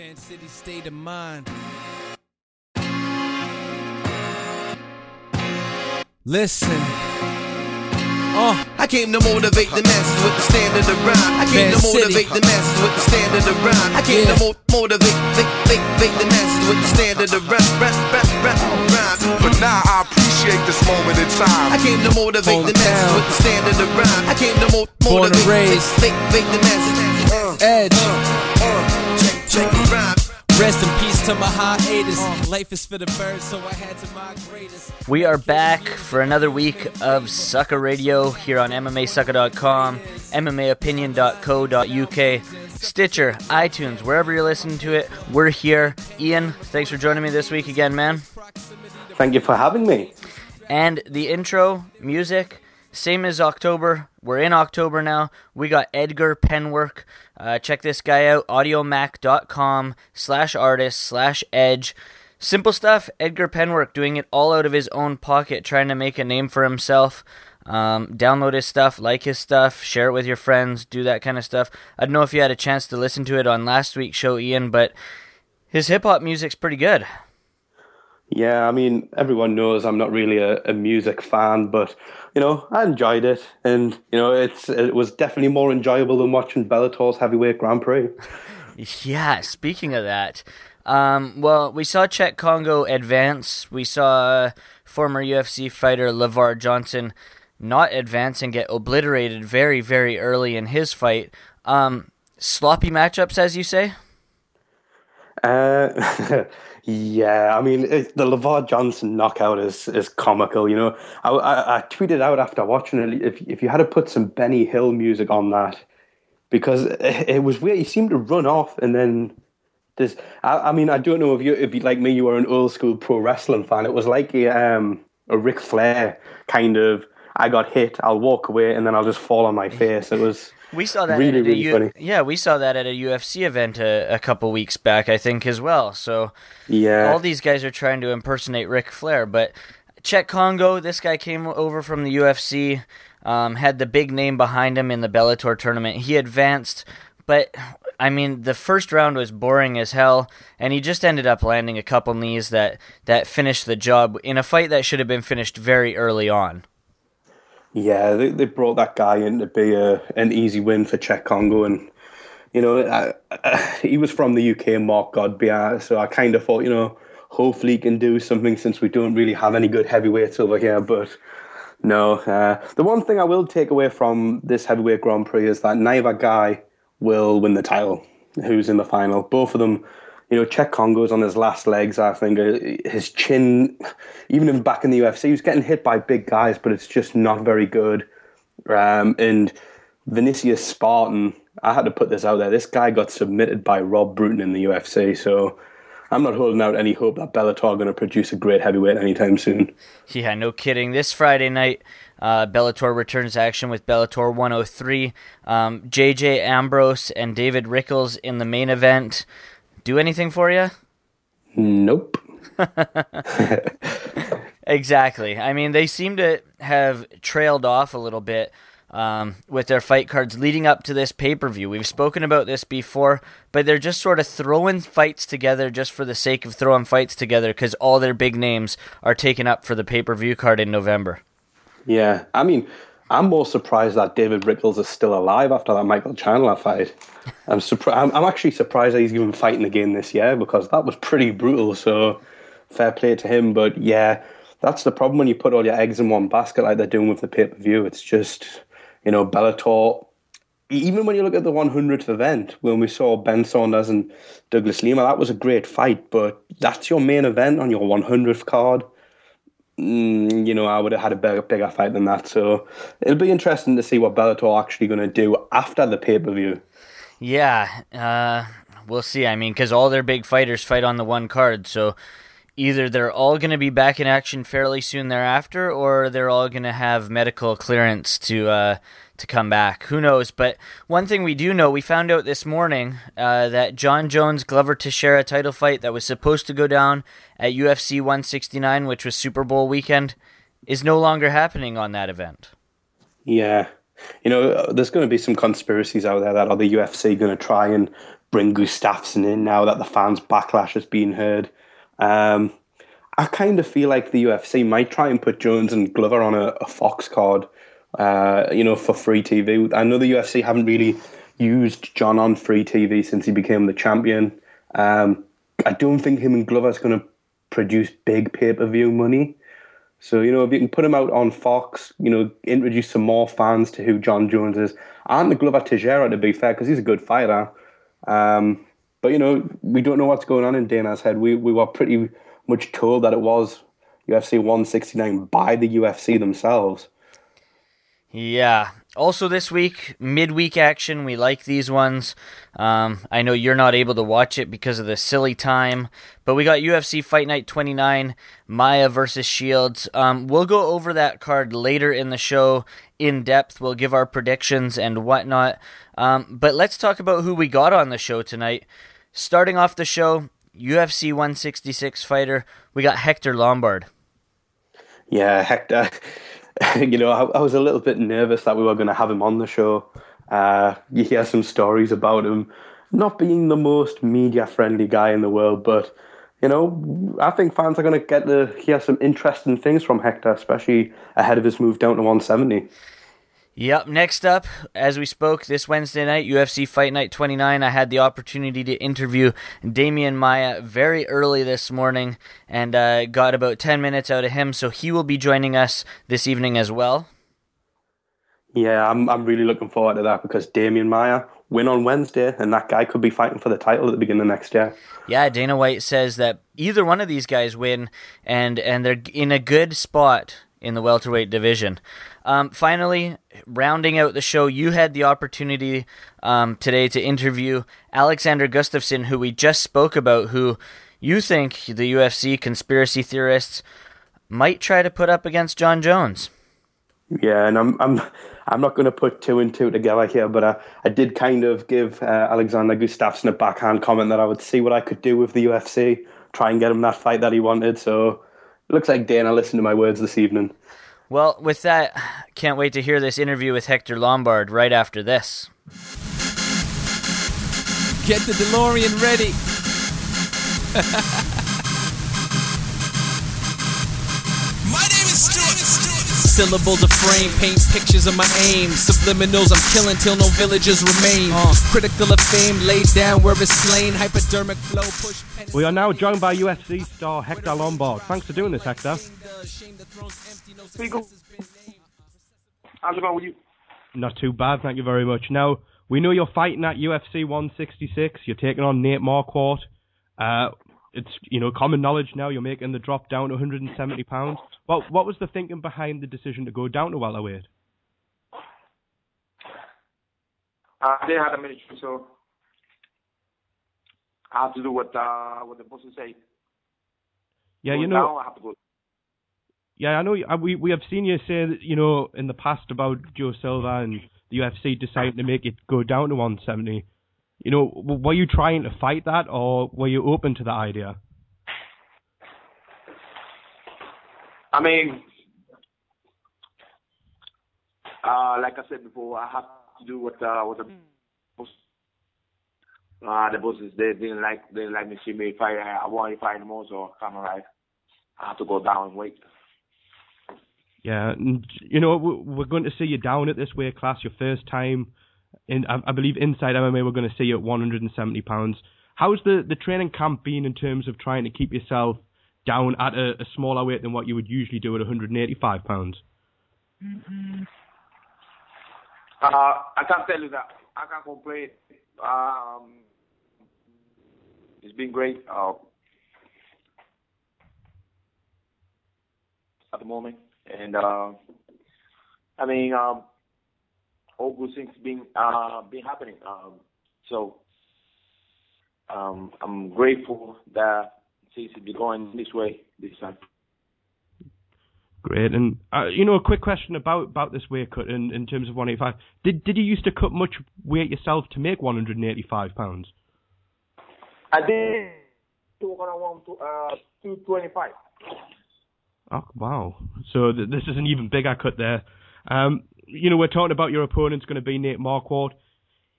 Fan City state of mind. Listen. Uh, I came to motivate the masses with the standard of rhyme. I came Van to City. motivate the masses with the standard of rhyme. I came Yeah. to mo- motivate, make, make, make the masses with the standard of rhyme, rap, rap, rap, rhyme. But now I appreciate this moment in time. I came to motivate the masses with the standard of rhyme. I came to mo- Born motivate, make, raised. make, make the masses. Uh, Edge. uh, check, check the rhyme. Rest in peace to my hiatus. Life is for the birds, so I had to migrate us. We are back for another week of Sucka Radio here on MMASucka.com, MMAopinion.co.uk, Stitcher, iTunes, wherever you're listening to it. We're here. Ian, thanks for joining me this week again, man. Thank you for having me. And the intro music, same as October. We're in October now. We got Edgar Penwork. Uh, check this guy out, audiomack.com slash artist slash edge. Simple stuff. Edgar Penwork doing it all out of his own pocket, trying to make a name for himself. Um, download his stuff, like his stuff, share it with your friends, do that kind of stuff. I don't know if you had a chance to listen to it on last week's show, Ian, but his hip hop music's pretty good. Yeah, I mean, everyone knows I'm not really a, a music fan, but you know, I enjoyed it, and you know, it's it was definitely more enjoyable than watching Bellator's heavyweight Grand Prix. Yeah, speaking of that, um, well, we saw Cheick Kongo advance. We saw former UFC fighter Lavar Johnson not advance and get obliterated very, very early in his fight. Um, sloppy matchups, as you say. Uh, yeah, I mean, it, the Lavar Johnson knockout is is comical. You know, I, I, I tweeted out after watching it if if you had to put some Benny Hill music on that, because it, it was weird. He seemed to run off and then. This, I, I mean, I don't know if you, if you like me, you were an old school pro wrestling fan. It was like a um, a Ric Flair kind of. I got hit. I'll walk away, and then I'll just fall on my face. It was We saw that Really, at a really U- funny. yeah, we saw that at a UFC event a, a couple weeks back, I think, as well. So yeah. all these guys are trying to impersonate Ric Flair. But Cheick Kongo, this guy came over from the UFC, um, had the big name behind him in the Bellator tournament. He advanced, but I mean, the first round was boring as hell, and he just ended up landing a couple knees that that finished the job in a fight that should have been finished very early on. Yeah, they, they brought that guy in to be a, an easy win for Cheick Kongo, and you know I, I, he was from the UK, Mark Godbeer, so I kind of thought, you know, hopefully he can do something since we don't really have any good heavyweights over here. But no, uh, the one thing I will take away from this heavyweight Grand Prix is that neither guy will win the title. Who's in the final? Both of them. You know, Cheick Kongo's on his last legs. I think Uh, his chin, even if back in the UFC, he was getting hit by big guys, but it's just not very good. Um, and Vinicius Spartan, I had to put this out there. This guy got submitted by Rob Broughton in the UFC, so I'm not holding out any hope that Bellator are going to produce a great heavyweight anytime soon. Yeah, no kidding. This Friday night, uh, Bellator returns action with Bellator 103. Um, JJ Ambrose and David Rickels in the main event. Do anything for you? Nope. Exactly. I mean, they seem to have trailed off a little bit um, with their fight cards leading up to this pay per view. We've spoken about this before, but they're just sort of throwing fights together just for the sake of throwing fights together because all their big names are taken up for the pay per view card in November. Yeah, I mean, I'm more surprised that David Rickels is still alive after that Michael Chandler fight. I'm surprised. I'm, I'm actually surprised that he's even fighting again this year because that was pretty brutal. So, fair play to him. But yeah, that's the problem when you put all your eggs in one basket like they're doing with the pay per view. It's just, you know, Bellator. Even when you look at the 100th event, when we saw Ben Saunders and Douglas Lima, that was a great fight. But that's your main event on your 100th card mm, you know, I would have had a bigger, bigger fight than that. So it'll be interesting to see what Bellator actually going to do after the pay per view. Yeah, uh, we'll see. I mean, because all their big fighters fight on the one card, so either they're all going to be back in action fairly soon thereafter, or they're all going to have medical clearance to uh, to come back. Who knows? But one thing we do know, we found out this morning uh, that Jon Jones Glover Teixeira title fight that was supposed to go down at UFC 169, which was Super Bowl weekend, is no longer happening on that event. Yeah. You know, there's going to be some conspiracies out there that are the UFC going to try and bring Gustafsson in now that the fans' backlash has been heard. Um, I kind of feel like the UFC might try and put Jones and Glover on a, a Fox card, uh, you know, for free TV. I know the UFC haven't really used Jon on free TV since he became the champion. Um, I don't think him and Glover's going to produce big pay per view money. So, you know, if you can put him out on Fox, you know, introduce some more fans to who Jon Jones is, and the Glover Teixeira, to be fair, because he's a good fighter. Um, but, you know, we don't know what's going on in Dana's head. We, we were pretty much told that it was UFC 169 by the UFC themselves. Yeah. Also, this week, midweek action. We like these ones. Um, I know you're not able to watch it because of the silly time, but we got UFC Fight Night 29, Maia versus Shields. Um, we'll go over that card later in the show in depth. We'll give our predictions and whatnot. Um, but let's talk about who we got on the show tonight. Starting off the show, UFC 166 fighter, we got Hector Lombard. Yeah, Hector. you know, I, I, was a little bit nervous that we were going to have him on the show. Uh, you hear some stories about him not being the most media friendly guy in the world, but you know, I think fans are going to get to hear some interesting things from Hector, especially ahead of his move down to 170. Yep. Next up, as we spoke this Wednesday night, UFC Fight Night 29, I had the opportunity to interview Demian Maia very early this morning and uh, got about 10 minutes out of him, so he will be joining us this evening as well. Yeah, I'm I'm really looking forward to that because Demian Maia win on Wednesday, and that guy could be fighting for the title at the beginning of next year. Yeah, Dana White says that either one of these guys win, and and they're in a good spot in the welterweight division. Um, finally, rounding out the show, you had the opportunity um, today to interview Alexander Gustafsson, who we just spoke about, who you think the UFC conspiracy theorists might try to put up against Jon Jones. Yeah, and I'm I'm I'm not going to put two and two together here, but I, I did kind of give uh, Alexander Gustafsson a backhand comment that I would see what I could do with the UFC, try and get him that fight that he wanted. So looks like Dana listened to my words this evening. Well, with that, can't wait to hear this interview with Hector Lombard right after this. Get the DeLorean ready. Syllables of frame, paint pictures of my aim. Subliminals, I'm killing till no villagers remain. Uh, critical of fame, laid down where it's slain. Hypodermic flow, push. We are now joined by UFC star Hector Lombard. Thanks for doing this, Hector. How's it going with you? Not too bad, thank you very much. Now, we know you're fighting at UFC 166. You're taking on Nate Marquardt. Uh, it's you know common knowledge now. You're making the drop down to 170 pounds. What what was the thinking behind the decision to go down to welterweight? Uh, they had a ministry, so I have to do what uh, what the bosses say. Yeah, you down, know. I have to go. Yeah, I know. uh, We we have seen you say that, you know in the past about Joe Silva and the UFC deciding to make it go down to 170. You know, were you trying to fight that, or were you open to the idea? I mean, uh, like I said before, I have to do what uh, what the boss. Uh, the bosses they didn't like they didn't like me see me fight. I want to fight more, so kind of like I have to go down and wait. Yeah, and you know we're going to see you down at this weight class, your first time. In I, I believe inside MMA, we're going to see you at 170 pounds. How's the the training camp been in terms of trying to keep yourself down at a, a smaller weight than what you would usually do at 185 pounds? Uh, I can't tell you that. I can't complain. Um, it's been great uh, at the moment, and uh, I mean, um, all good things been uh, been happening. Um, so um, I'm grateful that things will be going this way this time. Great, and uh, you know a quick question about about this weight cut in, in terms of 185. Did did you used to cut much weight yourself to make 185 pounds? I did two hundred one to uh, two twenty five. Oh wow! So th- this is an even bigger cut there. Um, you know, we're talking about your opponent's going to be Nate Marquardt.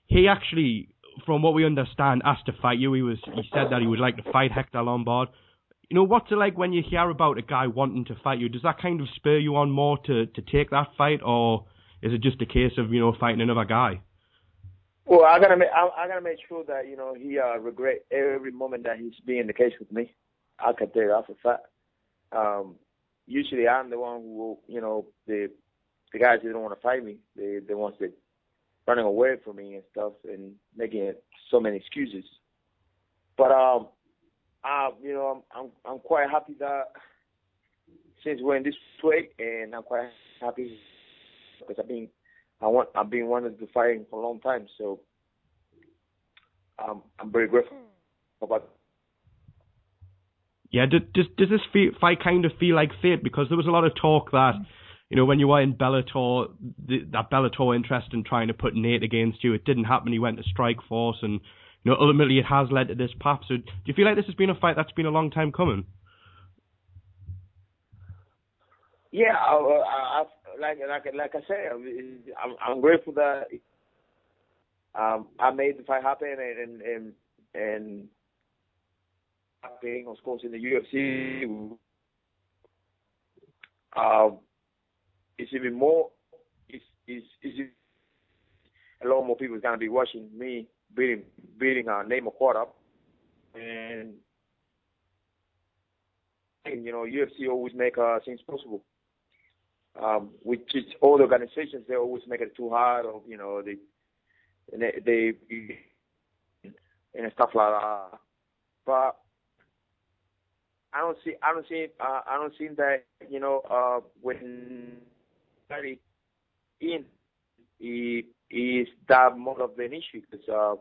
He actually from what we understand, asked to fight you. He was he said that he would like to fight Hector Lombard. You know, what's it like when you hear about a guy wanting to fight you? Does that kind of spur you on more to, to take that fight, or is it just a case of you know fighting another guy? Well, I gotta make I, I gotta make sure that you know he uh, regret every moment that he's being the case with me. I can tell you that for fact. Um, usually, I'm the one who you know the the guys that don't want to fight me, they the ones that running away from me and stuff and making so many excuses. But um, uh, you know, I'm I'm I'm quite happy that since we're in this way, and I'm quite happy because I've been I want I've been wanting to fight for a long time, so um, I'm very grateful about. Yeah, does does, this fight kind of feel like fate? Because there was a lot of talk that you know, when you were in Bellator, the, that Bellator interest in trying to put Nate against you, it didn't happen. He went to Strikeforce, and you know, ultimately it has led to this path. So, do you feel like this has been a fight that's been a long time coming? Yeah, I, I, like like like I said, I'm, I'm grateful that um, I made the fight happen, and and and being, of course, in the UFC. Um, it's even more. It's it's, it's a lot more people is gonna be watching me beating beating our name of quarter, and and you know UFC always make uh, things possible. Um, which is all the organizations they always make it too hard, or you know they they, they and stuff like that. But I don't see I don't see uh, I don't see that you know uh, when very in is that more of an issue because uh,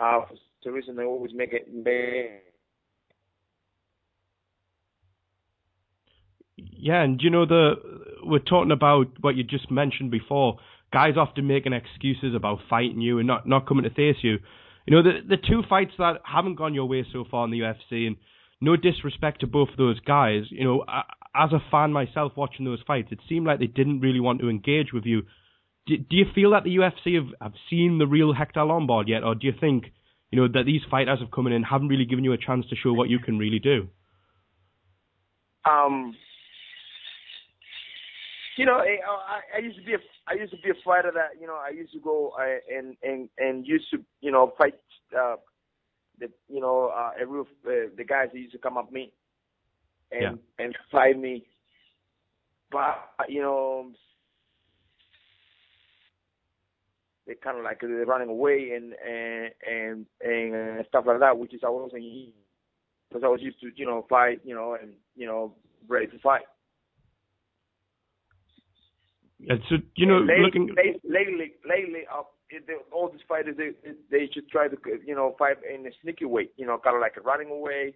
uh, for the reason they always make it. Yeah, and you know the we're talking about what you just mentioned before. Guys often making excuses about fighting you and not not coming to face you. You know the the two fights that haven't gone your way so far in the UFC, and no disrespect to both of those guys. You know, as a fan myself watching those fights, it seemed like they didn't really want to engage with you. Do, do you feel that the UFC have, have seen the real Hector Lombard yet, or do you think you know that these fighters have come in and haven't really given you a chance to show what you can really do? Um, you know, I, I used to be a I used to be a fighter that you know I used to go uh, and and and used to you know fight uh, the you know uh, every uh, the guys that used to come up me and yeah. and fight me. But you know, they kind of like they're running away and and and and stuff like that, which is I wasn't because I was used to you know fight you know and you know ready to fight. And so you know, lately, looking lately, lately, uh, all these fighters they they should try to you know fight in a sneaky way, you know, kind of like running away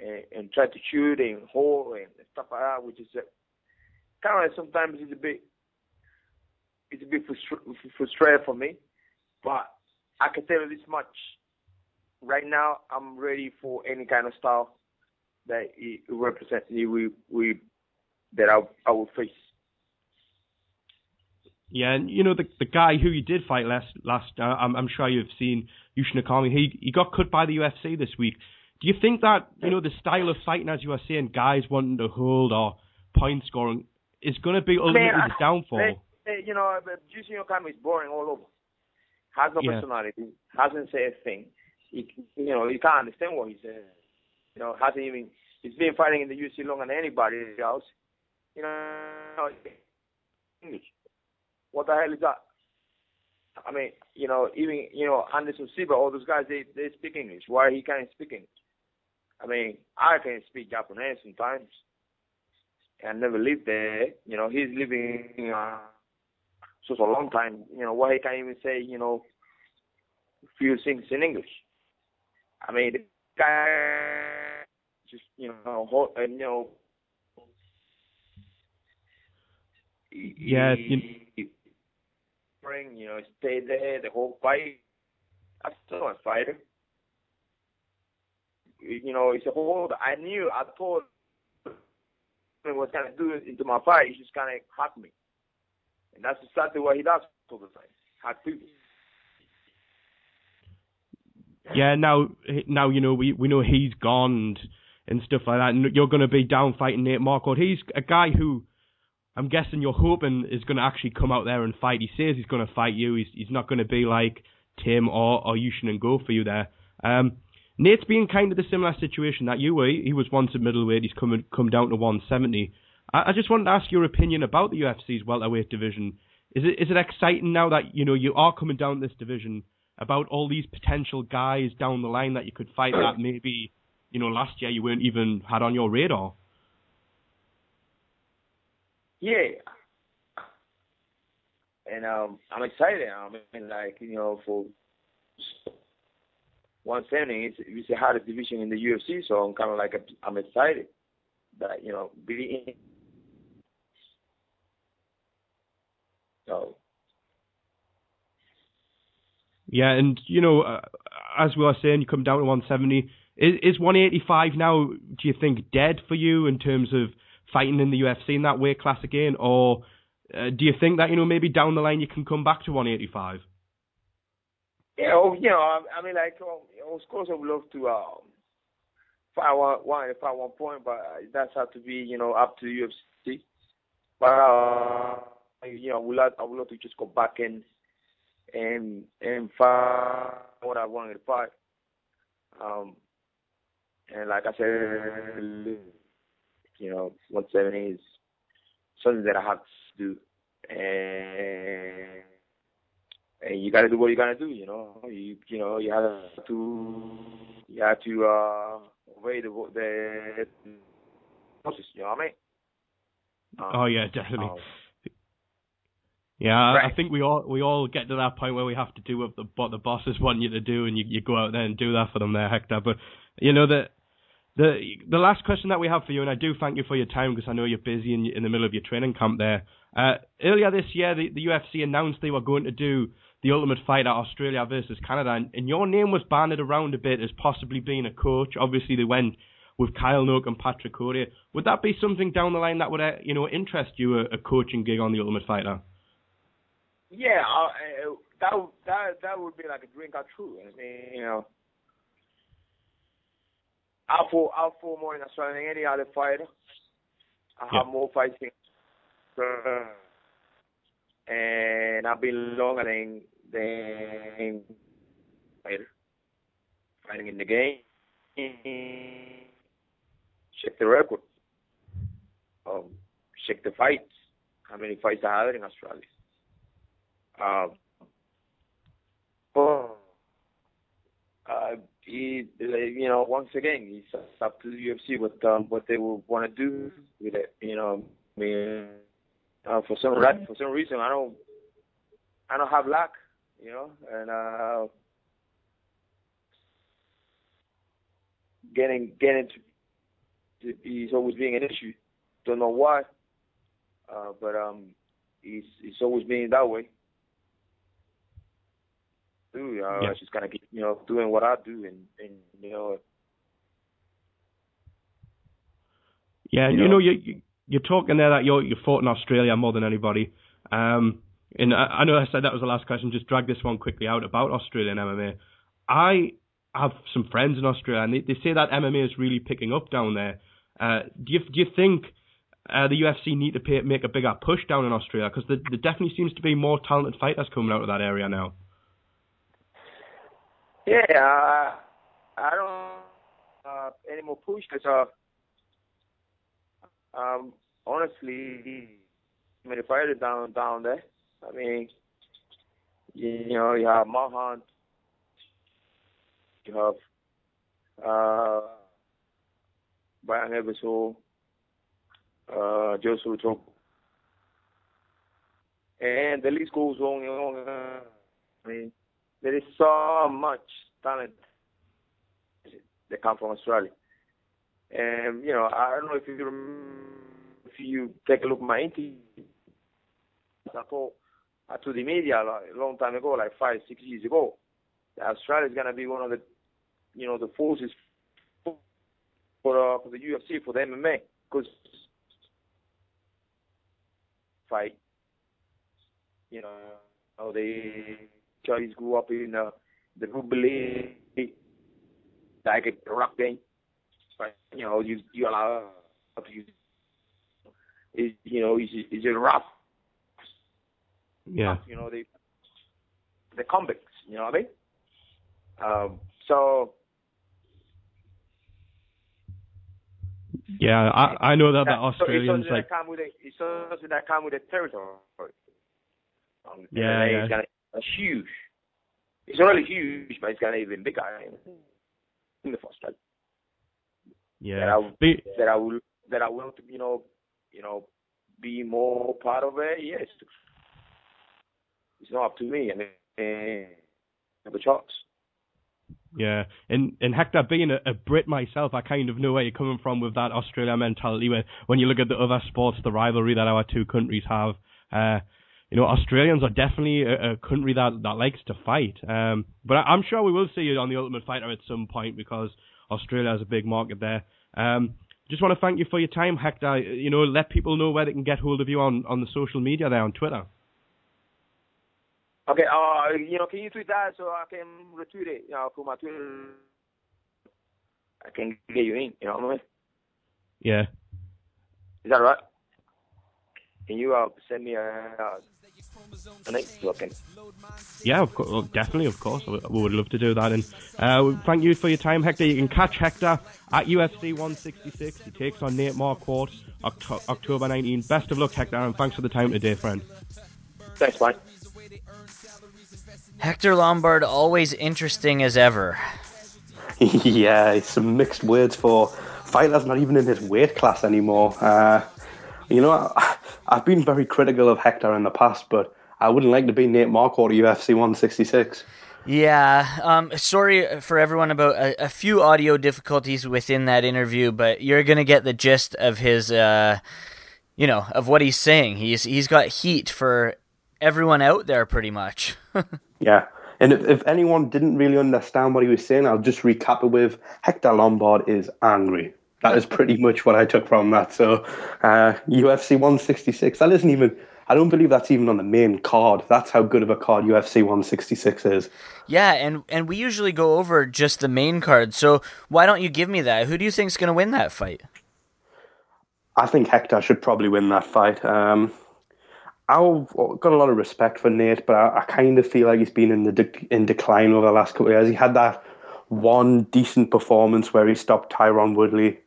and, and try to shoot and hold and stuff like that, which is uh, kind of sometimes it's a bit it's a bit frustra- frustrating for me. But I can tell you this much: right now, I'm ready for any kind of style that it represents we we that I I will face. Yeah, and you know the the guy who you did fight last last, uh, I'm I'm sure you've seen Yushin Okami. He he got cut by the UFC this week. Do you think that you know the style of fighting, as you were saying, guys wanting to hold or point scoring, is going to be ultimately Man, the downfall? you know, Yushin Okami is boring all over. Has no Yeah. personality. Hasn't said a thing. He, you know, you can't understand what he says. You know, hasn't even. He's been fighting in the UFC longer than anybody else. You know, English. What the hell is that? I mean, you know, even you know Anderson Silva, all those guys, they they speak English. Why he can't speak English? I mean, I can speak Japanese sometimes. I never lived there. You know, he's living uh, such a long time. You know, why he can't even say you know few things in English? I mean, the guy just you know, hold, uh, you know. Yeah, you- bring, you know, stay there the whole fight. I'm still a fighter. You know, it's a whole. I knew. I thought he was gonna do into my fight. He's just gonna hack me, and that's exactly what he does all the time. Hack people. yeah, now now you know we we know he's gone and, and stuff like that, and you're going to be down fighting Nate Marquardt. He's a guy who I'm guessing you're hoping is going to actually come out there and fight. He says he's going to fight you. He's he's not going to be like Tim or or Yushin and go for you there. Um, Nate's been kind of the similar situation that you were. He was once at middleweight. He's come come down to 170. I, I just wanted to ask your opinion about the UFC's welterweight division. Is it is it exciting now that you know you are coming down this division about all these potential guys down the line that you could fight that maybe you know last year you weren't even had on your radar? Yeah. And um, I'm excited. I mean, like you know, for 170, it's it's the hardest division in the UFC, so I'm kind of like I'm excited that you know being so. Yeah, and you know, uh, as we were saying, you come down to 170. Is, is 185 now? Do you think dead for you in terms of fighting in the UFC in that weight class again, or uh, do you think that you know maybe down the line you can come back to 185? Yeah, oh, you know, I, I mean, like, oh, of course, I would love to um, fight one, one, fight one point, but that's have to be, you know, up to UFC. But uh, you know, I would love, I would love to just go back and and and fight what I wanted to fight. Um, and like I said, you know, 170 is something that I have to do, and and you got to do what you got to do. You know, you you know you have to you have to uh, obey the the process. You know what I mean? Um, oh yeah, definitely. Um, yeah, right. I think we all we all get to that point where we have to do what the what the bosses want you to do, and you you go out there and do that for them, there, Hector. But you know the the the last question that we have for you, and I do thank you for your time because I know you're busy in in the middle of your training camp there. Uh, earlier this year, the, the UFC announced they were going to do the Ultimate Fighter Australia versus Canada, and, and your name was banded around a bit as possibly being a coach. Obviously, they went with Kyle Noke and Patrick Côté. Would that be something down the line that would uh, you know interest you a, a coaching gig on the Ultimate Fighter? Yeah, uh, that that that would be like a dream come true. I mean, you know I fought I fought more in Australia than any other fighter. I Yeah. have more fighting, and I've been longer than than fighting in the game. Check the record. Um, check the fights. How many fights I had in Australia? Um, but uh, he, you know, once again, it's up to the UFC what um, what they will want to do with it. You know, I mean, uh, for some right, for some reason, I don't, I don't have luck. You know, and uh, getting getting to, he's always being an issue. Don't know why, uh, but um, he's he's always been that way do. Uh, Yeah. I just gotta keep, you know, doing what I do, and and you know, Yeah, You you, know? know, you, you you're talking there that you're you fought in Australia more than anybody. Um, and I, I know I said that was the last question. Just drag this one quickly out about Australian MMA. I have some friends in Australia, and they, they say that MMA is really picking up down there. Uh, do you do you think uh, the UFC need to pay, make a bigger push down in Australia because there, there definitely seems to be more talented fighters coming out of that area now. yeah, uh, I don't uh, any more push because uh, um, honestly, I mean, the fighters down down there. I mean, you, know, you have Mahan, you have uh, Brian Ebersole, uh, Joseph Trump. And the list goes on and on. I mean, there is so much talent that come from Australia. And, you know, I don't know if you remember, if you take a look at my interview, I told, I told the media like, a long time ago, like five, six years ago, Australia is to be one of the, you know, the forces for, uh, for the UFC, for the MMA, because fight, you know, how they Charlies grew up in uh, the league like a rock thing. But you know, you you allow to use is you know is is it rough? Yeah. You know, they the convicts. You know what I mean? Um, so Yeah, I I know that the that- so Australians it shows like that come with a, it shows that come with the territory. Um, Yeah, yeah. It's gonna it's huge. It's already huge, but it's gonna even bigger in the first place. That yeah. I, Be, that I will that I will you know you know be more part of it. Yes, it's not up to me. I mean, I have a choice. Yeah, and and Hector, being a, a Brit myself, I kind of know where you're coming from with that Australia mentality. Where when you look at the other sports, the rivalry that our two countries have, uh, you know, Australians are definitely a, a country that that likes to fight. Um, but I, I'm sure we will see you on the Ultimate Fighter at some point because Australia has a big market there. Um, just want to thank you for your time, Hector. You know, let people know where they can get hold of you on on the social media there on Twitter. Okay, uh, you know, can you tweet that so I can retweet it? You know, for my Twitter, I can get you in. You know what I mean? Yeah. Is that right? Can you uh, send me a uh, a link so Yeah, of course, definitely, of course. We we would love to do that. And uh, thank you for your time, Hector. You can catch Hector at UFC 166. He takes on Nate Marquardt Octo- October 19. Best of luck, Hector, and thanks for the time today, friend. Thanks, mate. Hector Lombard, always interesting as ever. yeah, some mixed words for fighter's not even in his weight class anymore. Uh, you know, I, I've been very critical of Hector in the past, but I wouldn't like to be Nate Marquardt at UFC 166. Yeah, um, sorry for everyone about a, a few audio difficulties within that interview, but you're gonna get the gist of his, uh, you know, of what he's saying. He's he's got heat for everyone out there, pretty much. Yeah. And if, if anyone didn't really understand what he was saying, I'll just recap it with Hector Lombard is angry. That is pretty much what I took from that. So, uh, UFC 166, that isn't even, I don't believe that's even on the main card. That's how good of a card UFC 166 is. yeah, and and we usually go over just the main card. So why don't you give me that? Who do you think's gonna win that fight? I think Hector should probably win that fight. Um, I've got a lot of respect for Nate, but I, I kind of feel like he's been in the de- in decline over the last couple of years. He had that one decent performance where he stopped Tyron Woodley.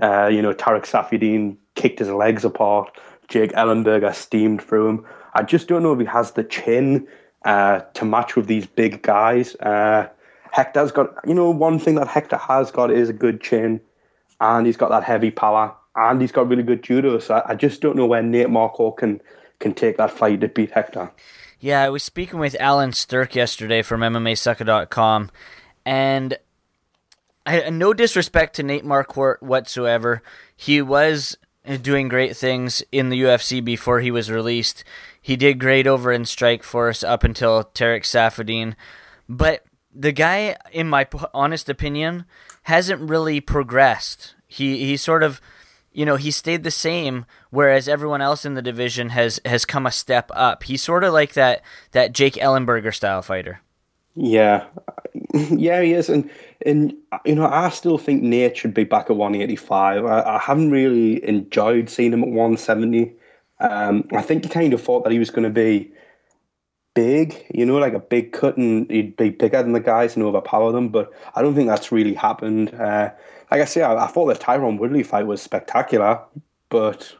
Uh, you know, Tarec Saffiedine kicked his legs apart. Jake Ellenberger steamed through him. I just don't know if he has the chin uh, to match with these big guys. Uh, Hector's got, you know, one thing that Hector has got is a good chin, and he's got that heavy power, and he's got really good judo. So I, I just don't know where Nate Marco can can take that fight to beat Hector. Yeah, I was speaking with Alan Sturk yesterday from MMASucka.com, and I, no disrespect to Nate Marquardt whatsoever. He was doing great things in the UFC before he was released. He did great over in Strikeforce up until Tarec Saffiedine, but the guy, in my honest opinion, hasn't really progressed. He he sort of you know, he stayed the same, whereas everyone else in the division has has come a step up. He's sort of like that that Jake Ellenberger style fighter. Yeah, yeah, he is, and and you know, I still think Nate should be back at 185. I, I haven't really enjoyed seeing him at 170. Um, I think he kind of thought that he was going to be big, you know, like a big cut, and he'd be bigger than the guys and overpower them. But I don't think that's really happened. Uh, like I say, I, I thought the Tyron Woodley fight was spectacular, but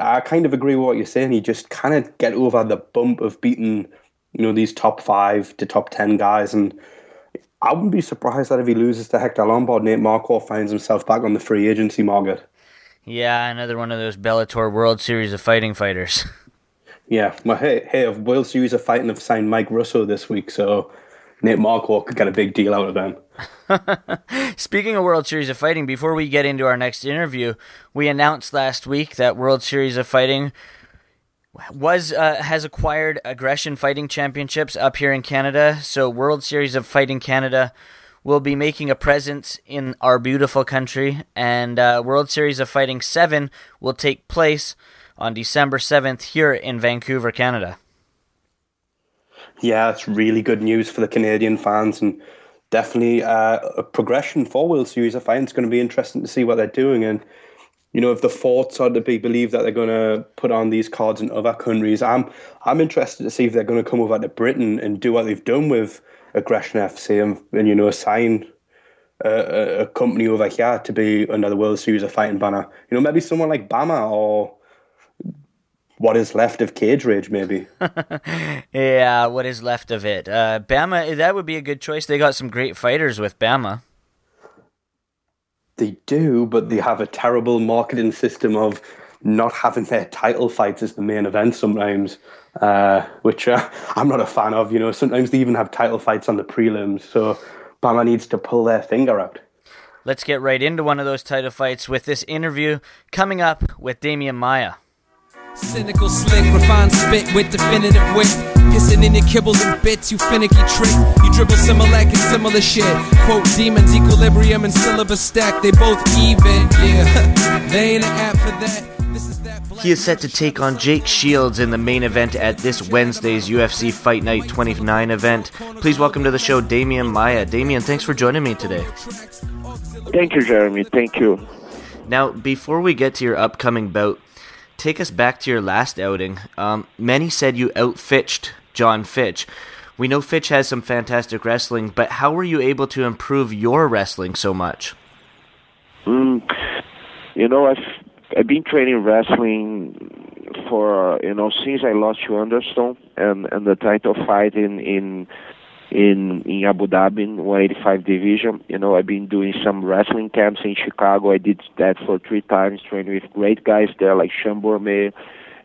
I kind of agree with what you're saying. He just kind of get over the bump of beating, you know, these top five to top ten guys, and I wouldn't be surprised that if he loses to Hector Lombard, Nate Marco finds himself back on the free agency market. Yeah, another one of those Bellator World Series of Fighting fighters. Yeah, well, hey, hey, of World Series of Fighting have signed Mike Russow this week, so Nate Marco could get a big deal out of them. Speaking of World Series of Fighting, before we get into our next interview, we announced last week that World Series of Fighting was uh, has acquired Aggression Fighting Championships up here in Canada. So World Series of Fighting Canada will be making a presence in our beautiful country, and uh, World Series of Fighting Seven will take place on December seventh here in Vancouver, Canada. Yeah, it's really good news for the Canadian fans, and definitely uh, a progression for World Series of Fighting. It's going to be interesting to see what they're doing. And, you know, if the thoughts are to be believed that they're going to put on these cards in other countries, I'm I'm interested to see if they're going to come over to Britain and do what they've done with Aggression FC and, and you know, sign a, a, company over here to be another World Series of Fighting banner. You know, maybe someone like BAMMA or what is left of Cage Rage, maybe. yeah, what is left of it? Uh, BAMMA, that would be a good choice. They got some great fighters with BAMMA. They do, but they have a terrible marketing system of not having their title fights as the main event sometimes, uh, which uh, I'm not a fan of. You know, sometimes they even have title fights on the prelims, so BAMMA needs to pull their finger out. Let's get right into one of those title fights with this interview coming up with Demian Maia. Cynical, slick, refined spit with definitive wit. Pissing in your kibbles and bits, you finicky trick. You dribble similar and similar shit. Quote demons, equilibrium, and syllabus stack. They both even, yeah. they ain't an app for that. He is set to take on Jake Shields in the main event at this Wednesday's UFC Fight Night 29 event. Please welcome to the show Demian Maia. Demian, thanks for joining me today. Thank you, Jeremy. Thank you. Now, before we get to your upcoming bout, take us back to your last outing. Um, many said you outfitched Jon Fitch. We know Fitch has some fantastic wrestling, but how were you able to improve your wrestling so much? Mm, you know, I've I've been training wrestling for you know since I lost to Anderson and and the title fight in in in in Abu Dhabi in 185 division. You know, I've been doing some wrestling camps in Chicago. I did that for three times, training with great guys there like Sean Bormet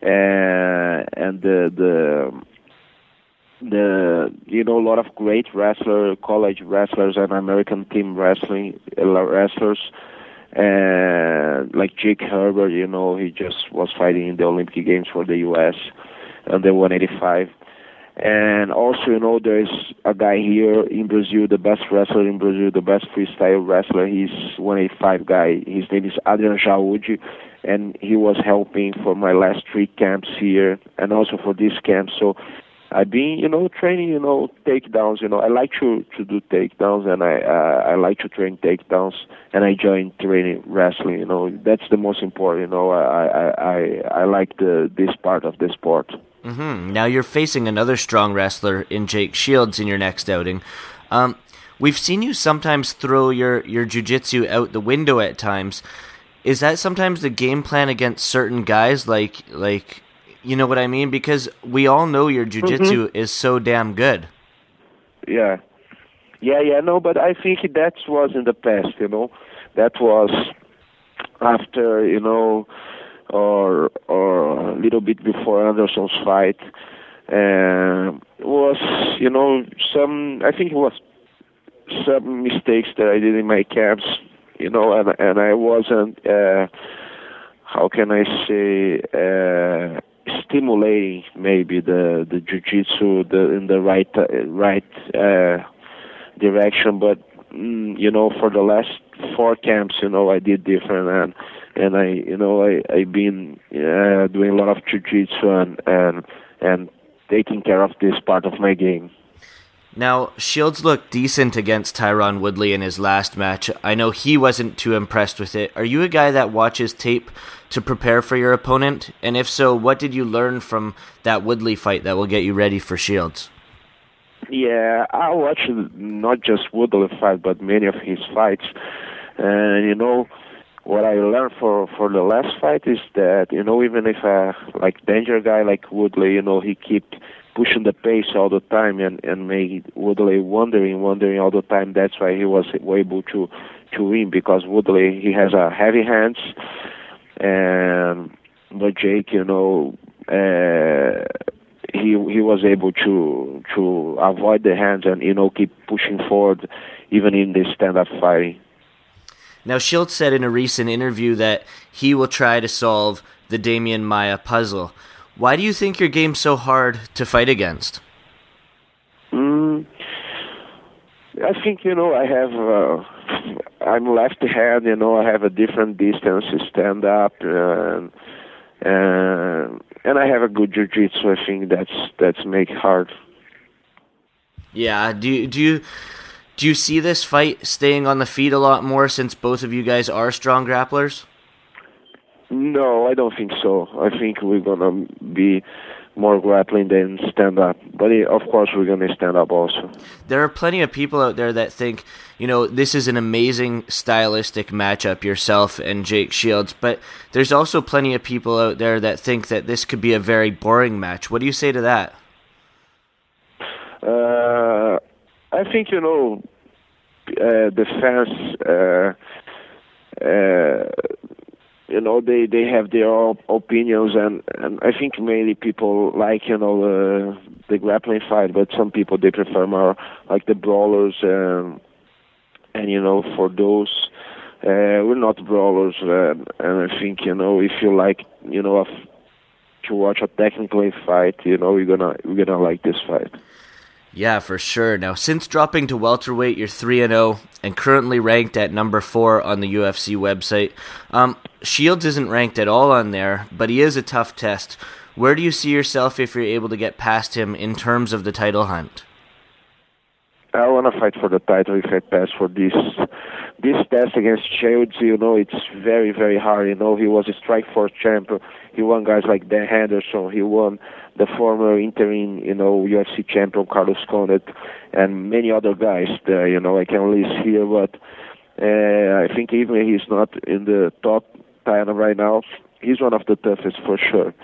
and and the the the you know a lot of great wrestler college wrestlers and American team wrestling uh, wrestlers and like Jake Herbert, you know, he just was fighting in the Olympic Games for the U.S. under 185 and also, you know, there's a guy here in Brazil, the best wrestler in Brazil, the best freestyle wrestler. He's 185 guy. His name is Adrian Jaoude, and he was helping for my last three camps here, and also for this camp. So I've been, you know, training, you know, takedowns. You know, I like to to do takedowns, and I uh, I like to train takedowns, and I enjoy training wrestling. You know, that's the most important. You know, I I I, I like the this part of the sport. Mm-hmm. Now you're facing another strong wrestler in Jake Shields in your next outing. Um, we've seen you sometimes throw your your jujitsu out the window at times. Is that sometimes the game plan against certain guys, like like you know what I mean? Because we all know your jujitsu mm-hmm. is so damn good. Yeah, yeah, yeah. No, but I think that was in the past. You know, that was after you know or or a little bit before Anderson's fight. Uh, was you know some I think it was some mistakes that I did in my camps, you know, and and I wasn't uh, how can I say uh, stimulating maybe the the jujitsu the in the right uh, right uh, direction, but mm, you know for the last four camps, you know, I did different and and I, you know, I I've been uh, doing a lot of jiu-jitsu and and and taking care of this part of my game. Now, Shields looked decent against Tyron Woodley in his last match. I know he wasn't too impressed with it. Are you a guy that watches tape to prepare for your opponent? And if so, what did you learn from that Woodley fight that will get you ready for Shields? Yeah, I watch not just Woodley fight, but many of his fights. And, you know, what I learned for for the last fight is that you know even if a like danger guy like Woodley, you know he keep pushing the pace all the time and and made Woodley wondering, wondering all the time. That's why he was able to to win because Woodley he has a heavy hands and but Jake, you know. Uh, he he was able to to avoid the hands and you know keep pushing forward even in the stand up fighting. Now, Shields said in a recent interview that he will try to solve the Demian Maia puzzle. Why do you think your game's so hard to fight against? Mm, I think you know I have. Uh, I'm left hand. You know I have a different distance to stand up, and and and I have a good jiu-jitsu. I think that's that's make hard. Yeah. Do you, do you Do you see this fight staying on the feet a lot more since both of you guys are strong grapplers? No, I don't think so. I think we're gonna be more grappling than stand up. But eh, of course, we're gonna stand up also. There are plenty of people out there that think, you know, this is an amazing stylistic matchup, yourself and Jake Shields. But there's also plenty of people out there that think that this could be a very boring match. What do you say to that? Uh, I think you know uh, the fans. Uh, uh, you know they they have their own opinions and and I think mainly people like you know the the grappling fight, but some people they prefer more like the brawlers and and you know for those uh, we're not brawlers and, and I think you know if you like you know to watch a technical fight, you know you're gonna you're gonna like this fight. Yeah, for sure. Now, since dropping to welterweight, you're 3 and 0 and currently ranked at number 4 on the UFC website. Um, Shields isn't ranked at all on there, but he is a tough test. Where do you see yourself if you're able to get past him in terms of the title hunt? I want to fight for the title if I pass for this this test against Shields. You know, it's very very hard. You know, he was a Strikeforce champion. He won guys like Dan Henderson. He won the former interim, you know, UFC champion Carlos Condit, and many other guys there. You know, I can list here, but uh, I think even he's not in the top ten right now. He's one of the toughest for sure.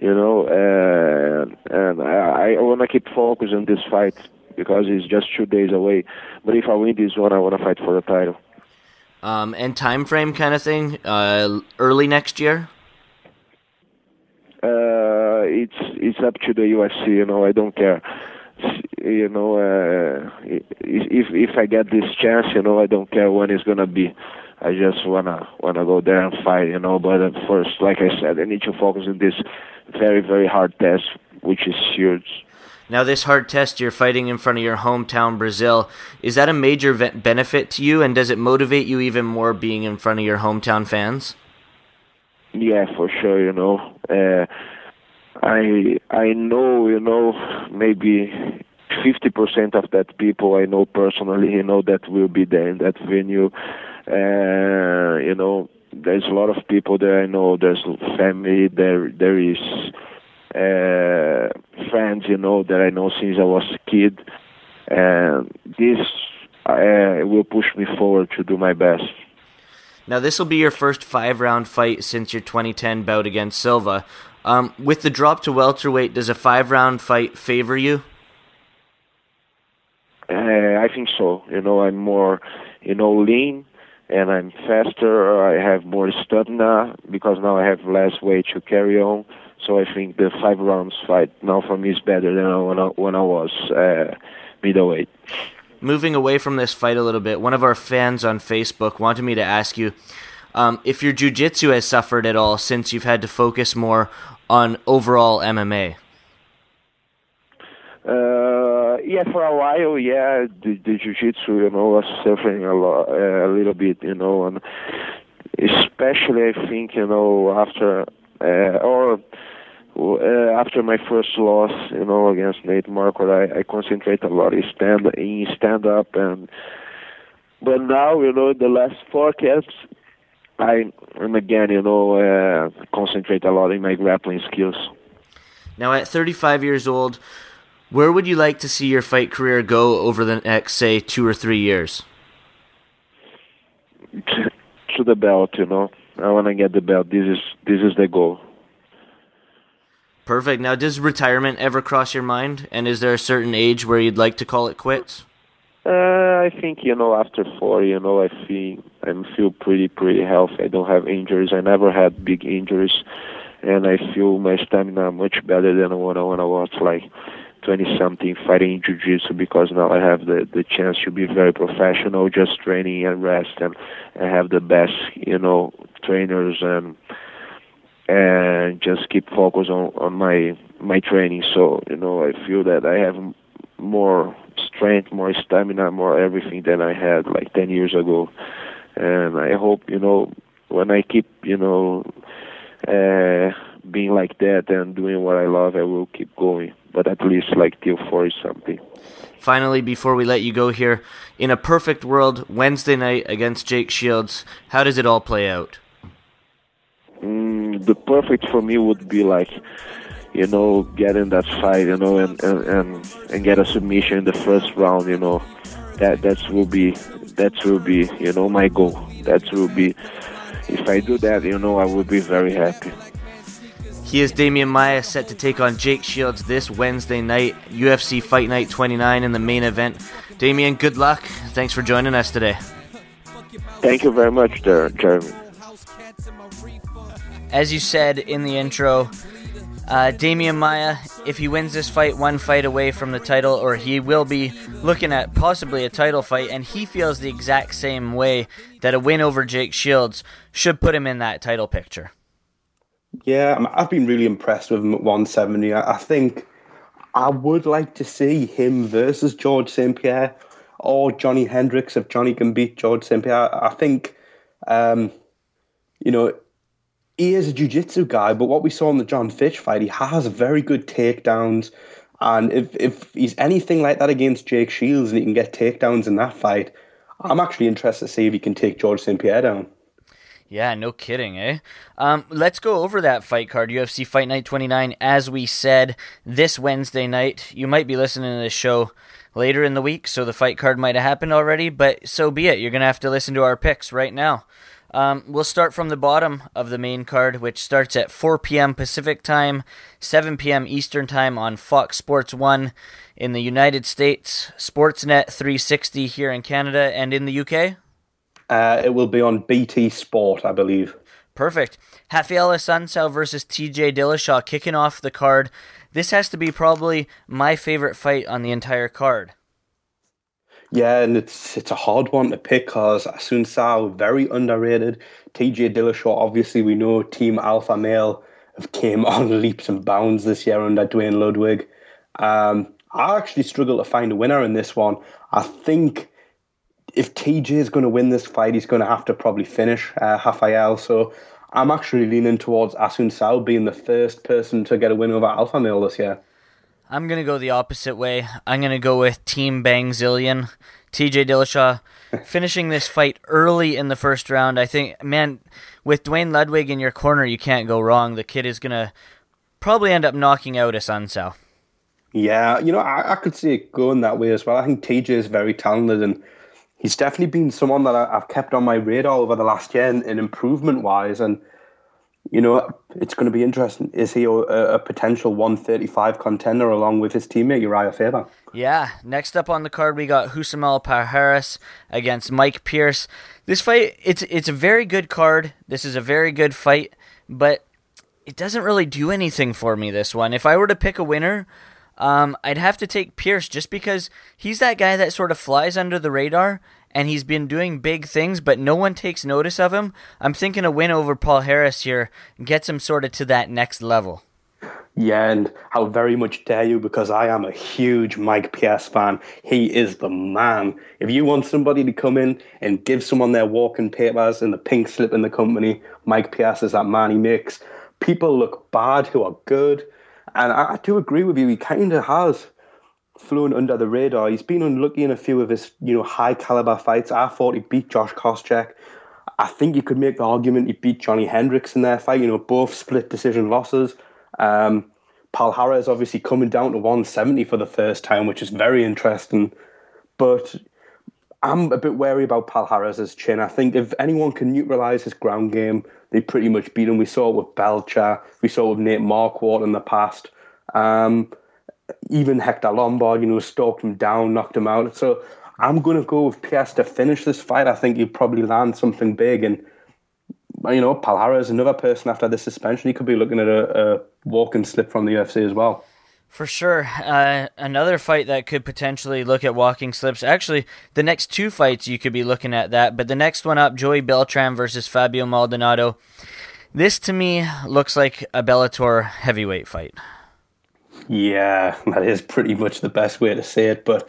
You know, and and I, I want to keep focus on this fight because it's just two days away. But if I win this one, I want to fight for the title. Um, and time frame kind of thing, uh, early next year. Uh, it's it's up to the UFC. You know, I don't care. You know, uh, if if I get this chance, you know, I don't care when it's gonna be. I just wanna wanna go there and fight. You know, but at first, like I said, I need to focus on this very very hard test, which is huge. Now, this hard test you're fighting in front of your hometown, Brazil, is that a major benefit to you, and does it motivate you even more being in front of your hometown fans? Yeah, for sure. You know, uh, I I know you know maybe fifty percent of that people I know personally. You know that will be there in that venue. Uh, you know, there's a lot of people there. I know there's family. There there is uh, friends. You know that I know since I was a kid, and this uh, will push me forward to do my best. Now, this will be your first five round fight since your 2010 bout against Silva. Um, with the drop to welterweight, does a five round fight favor you? Uh, I think so. You know, I'm more, you know, lean and I'm faster. I have more stamina because now I have less weight to carry on. So I think the five rounds fight now for me is better than when I, when I was uh, middleweight moving away from this fight a little bit, one of our fans on Facebook wanted me to ask you um, if your jiu-jitsu has suffered at all since you've had to focus more on overall MMA. Uh, yeah, for a while, yeah, the, the jiu-jitsu, you know, was suffering a lot, uh, a little bit, you know, and especially I think, you know, after uh, or after my first loss, you know, against Nate Marquardt, I, I concentrate a lot in stand in stand up, and but now, you know, the last four camps, I am again, you know, uh, concentrate a lot in my grappling skills. Now, at 35 years old, where would you like to see your fight career go over the next, say, two or three years? to the belt, you know. I want to get the belt. This is this is the goal. Perfect. Now, does retirement ever cross your mind? And is there a certain age where you'd like to call it quits? Uh, I think you know after four, you know, I feel I feel pretty pretty healthy. I don't have injuries. I never had big injuries, and I feel my stamina much better than when I when I was like twenty something fighting jiu-jitsu because now I have the the chance to be very professional, just training and rest, and I have the best you know trainers and and just keep focus on on my my training. So you know, I feel that I have more strength, more stamina, more everything than I had like ten years ago. And I hope you know when I keep you know uh, being like that and doing what I love, I will keep going. But at least like till forty something. finally, before we let you go here, in a perfect world, Wednesday night against Jake Shields, how does it all play out? Mm, the perfect for me would be like, you know, get in that fight, you know, and, and, and, and get a submission in the first round, you know. That that will be that will be, you know, my goal. That will be if I do that, you know, I will be very happy. He is Demian Maia set to take on Jake Shields this Wednesday night, UFC Fight Night 29 in the main event. Demian, good luck. Thanks for joining us today. Thank you very much, Jeremy. As you said in the intro, uh, Demian Maia, if he wins this fight, one fight away from the title, or he will be looking at possibly a title fight, and he feels the exact same way that a win over Jake Shields should put him in that title picture. Yeah, I've been really impressed with him at 170. I think I would like to see him versus George St. Pierre or Johnny Hendricks if Johnny can beat George St. Pierre. I think, um, you know, he is a jiu-jitsu guy, but what we saw in the Jon Fitch fight, he has very good takedowns. And if, if he's anything like that against Jake Shields and he can get takedowns in that fight, I'm actually interested to see if he can take George St. Pierre down. Yeah, no kidding, eh? Um, let's go over that fight card, UFC Fight Night 29. As we said, this Wednesday night, you might be listening to this show later in the week, so the fight card might have happened already, but so be it. You're going to have to listen to our picks right now. Um, we'll start from the bottom of the main card, which starts at 4 p.m. Pacific Time, 7 p.m. Eastern Time on Fox Sports 1 in the United States, Sportsnet 360 here in Canada, and in the UK? Uh, it will be on BT Sport, I believe. Perfect. Raphael Assunção versus TJ Dillashaw kicking off the card. This has to be probably my favorite fight on the entire card. Yeah, and it's it's a hard one to pick because Assunção very underrated. TJ Dillashaw, obviously, we know Team Alpha Male have came on leaps and bounds this year under Duane Ludwig. Um, I actually struggle to find a winner in this one. I think if TJ is going to win this fight, he's going to have to probably finish uh, Raphael. So I'm actually leaning towards Assunção being the first person to get a win over Alpha Male this year. I'm going to go the opposite way. I'm going to go with Team Bang Zillion. TJ Dillashaw finishing this fight early in the first round. I think, man, with Duane Ludwig in your corner, you can't go wrong. The kid is going to probably end up knocking out Assunção. Yeah, you know, I, I could see it going that way as well. I think TJ is very talented and he's definitely been someone that I, have kept on my radar over the last year in improvement wise. And, you know, it's going to be interesting. Is he a, a, potential 135 contender along with his teammate Urijah Faber? Yeah. Next up on the card, we got Rousimar Palhares against Mike Pierce. This fight, it's it's a very good card. This is a very good fight, but it doesn't really do anything for me. This one, if I were to pick a winner, um, I'd have to take Pierce just because he's that guy that sort of flies under the radar and he's been doing big things, but no one takes notice of him. I'm thinking a win over Palhares here gets him sort of to that next level. Yeah, and how very much dare you because I am a huge Mike Pierce fan. He is the man. If you want somebody to come in and give someone their walking papers and the pink slip in the company, Mike Pierce is that man. He makes people look bad who are good. And I, I do agree with you. He kind of has flown under the radar. He's been unlucky in a few of his, you know, high caliber fights. I thought he beat Josh Koscheck. I think you could make the argument he beat Johnny Hendricks in their fight. You know, both split decision losses. Um, Palhares obviously coming down to 170 for the first time, which is very interesting. But I'm a bit wary about Palhares' chin. I think if anyone can neutralise his ground game, they pretty much beat him. We saw it with Belcher. We saw it with Nate Marquardt in the past. Um, even Hector Lombard, you know, stalked him down, knocked him out. So I'm going to go with Pierce to finish this fight. I think he'll probably land something big. And, you know, Palhares is another person after the suspension. He could be looking at a, a walk and slip from the UFC as well. For sure. Uh, another fight that could potentially look at walking slips. Actually, the next two fights you could be looking at that. But the next one up, Joey Beltran versus Fabio Maldonado. This to me looks like a Bellator heavyweight fight. Yeah, that is pretty much the best way to say it. But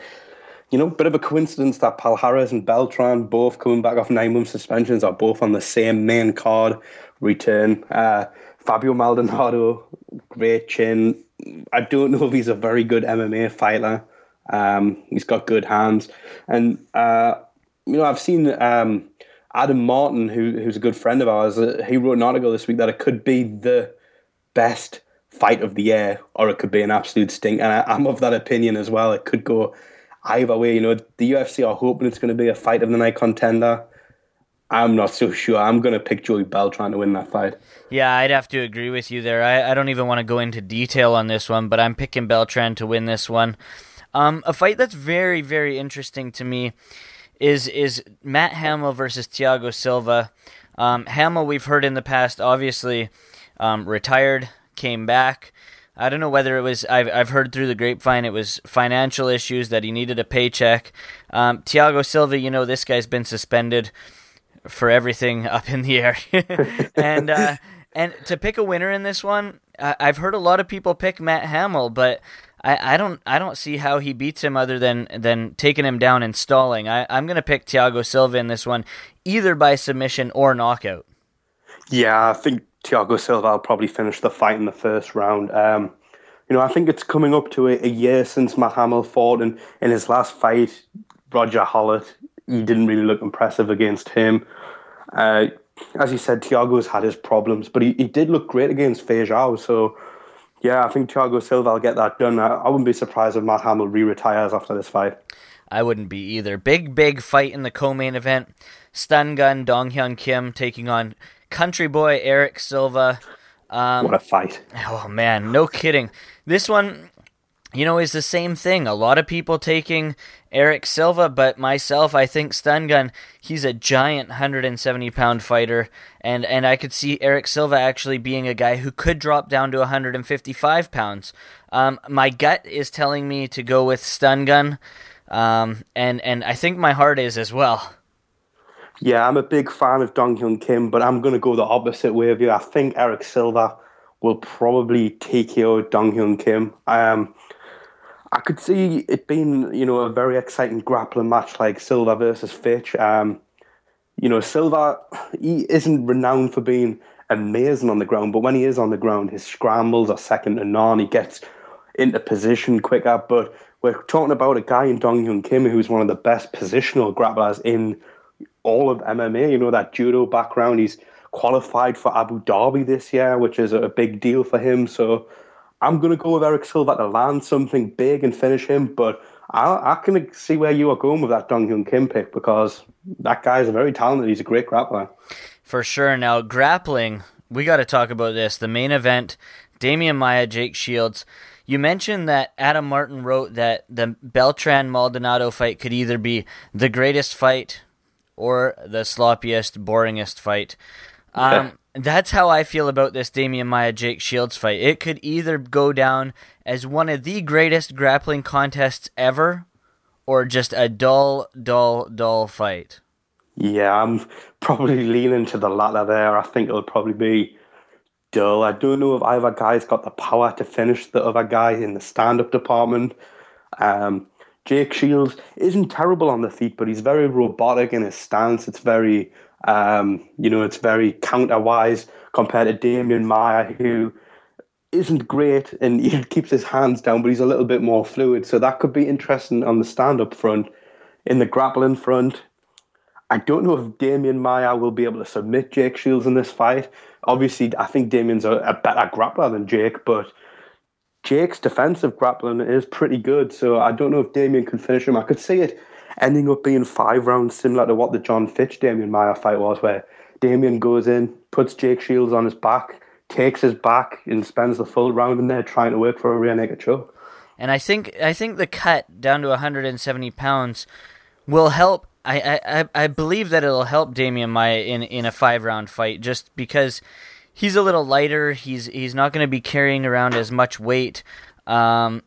you know, bit of a coincidence that Palhares and Beltran, both coming back off nine month suspensions, are both on the same main card return. Uh, Fabio Maldonado, great chin. I don't know if he's a very good MMA fighter. Um, he's got good hands, and uh, you know I've seen um, Adam Martin, who, who's a good friend of ours. Uh, he wrote an article this week that it could be the best fight of the year, or it could be an absolute stink. And I, I'm of that opinion as well. It could go either way. You know, the UFC are hoping it's going to be a fight of the night contender. I'm not so sure. I'm going to pick Joey Beltran to win that fight. Yeah, I'd have to agree with you there. I, I don't even want to go into detail on this one, but I'm picking Beltran to win this one. Um, a fight that's very, very interesting to me is is Matt Hamill versus Thiago Silva. Um, Hamill, we've heard in the past, obviously um, retired, came back. I don't know whether it was. I've I've heard through the grapevine it was financial issues that he needed a paycheck. Um, Thiago Silva, you know, this guy's been suspended for everything up in the air, and uh, and to pick a winner in this one, I've heard a lot of people pick Matt Hamill, but I, I don't I don't see how he beats him other than than taking him down and stalling. I, I'm gonna pick Thiago Silva in this one, either by submission or knockout. Yeah, I think Thiago Silva will probably finish the fight in the first round. Um, you know, I think it's coming up to a, a year since Matt Hamill fought, and in his last fight, Roger Hollett, he didn't really look impressive against him. Uh, as you said, Thiago's had his problems, but he, he did look great against Feijão. So, yeah, I think Thiago Silva will get that done. I, I wouldn't be surprised if Matt Hamill re-retires after this fight. I wouldn't be either. Big, big fight in the co-main event. Stun Gun Dong Hyun Kim taking on Country Boy Erick Silva. Um, what a fight! Oh man, no kidding. This one, you know, is the same thing. A lot of people taking Erick Silva, but myself, I think Stun Gun, he's a giant 170 pound fighter, and, and I could see Erick Silva actually being a guy who could drop down to 155 pounds. Um, my gut is telling me to go with Stun Gun, um, and, and I think my heart is as well. Yeah, I'm a big fan of Dong Hyun Kim, but I'm going to go the opposite way of you. I think Erick Silva will probably take TKO Dong Hyun Kim. Um, I could see it being, you know, a very exciting grappling match like Silva versus Fitch. Um, you know, Silva, he isn't renowned for being amazing on the ground, but when he is on the ground, his scrambles are second to none. He gets into position quicker, but we're talking about a guy in Dong Hyun Kim who's one of the best positional grapplers in all of MMA. You know, that judo background. He's qualified for Abu Dhabi this year, which is a big deal for him. So I'm going to go with Erick Silva to land something big and finish him, but I, I can see where you are going with that Dong Hyun Kim pick because that guy is very talented. He's a great grappler. For sure. Now, grappling, we got to talk about this. The main event Demian Maia, Jake Shields. You mentioned that Adam Martin wrote that the Beltran Maldonado fight could either be the greatest fight or the sloppiest, boringest fight. Um, that's how I feel about this Demian Maia Jake Shields fight. It could either go down as one of the greatest grappling contests ever, or just a dull, dull, dull fight. Yeah, I'm probably leaning to the latter there. I think it'll probably be dull. I don't know if either guy's got the power to finish the other guy in the stand up department. Um, Jake Shields isn't terrible on the feet, but he's very robotic in his stance. It's very um, you know, it's very counter-wise compared to Demian Maia, who isn't great and he keeps his hands down, but he's a little bit more fluid. So that could be interesting on the stand-up front. In the grappling front, I don't know if Demian Maia will be able to submit Jake Shields in this fight. Obviously, I think Demian's a, a better grappler than Jake, but Jake's defensive grappling is pretty good. So I don't know if Demian can finish him. I could see it ending up being five rounds, similar to what the Jon Fitch Demian Maia fight was, where Demian goes in, puts Jake Shields on his back, takes his back, and spends the full round in there trying to work for a rear naked choke. And I think I think the cut down to 170 pounds will help. I, I, I believe that it'll help Demian Maia in, in a five round fight just because he's a little lighter. He's he's not going to be carrying around as much weight. Um,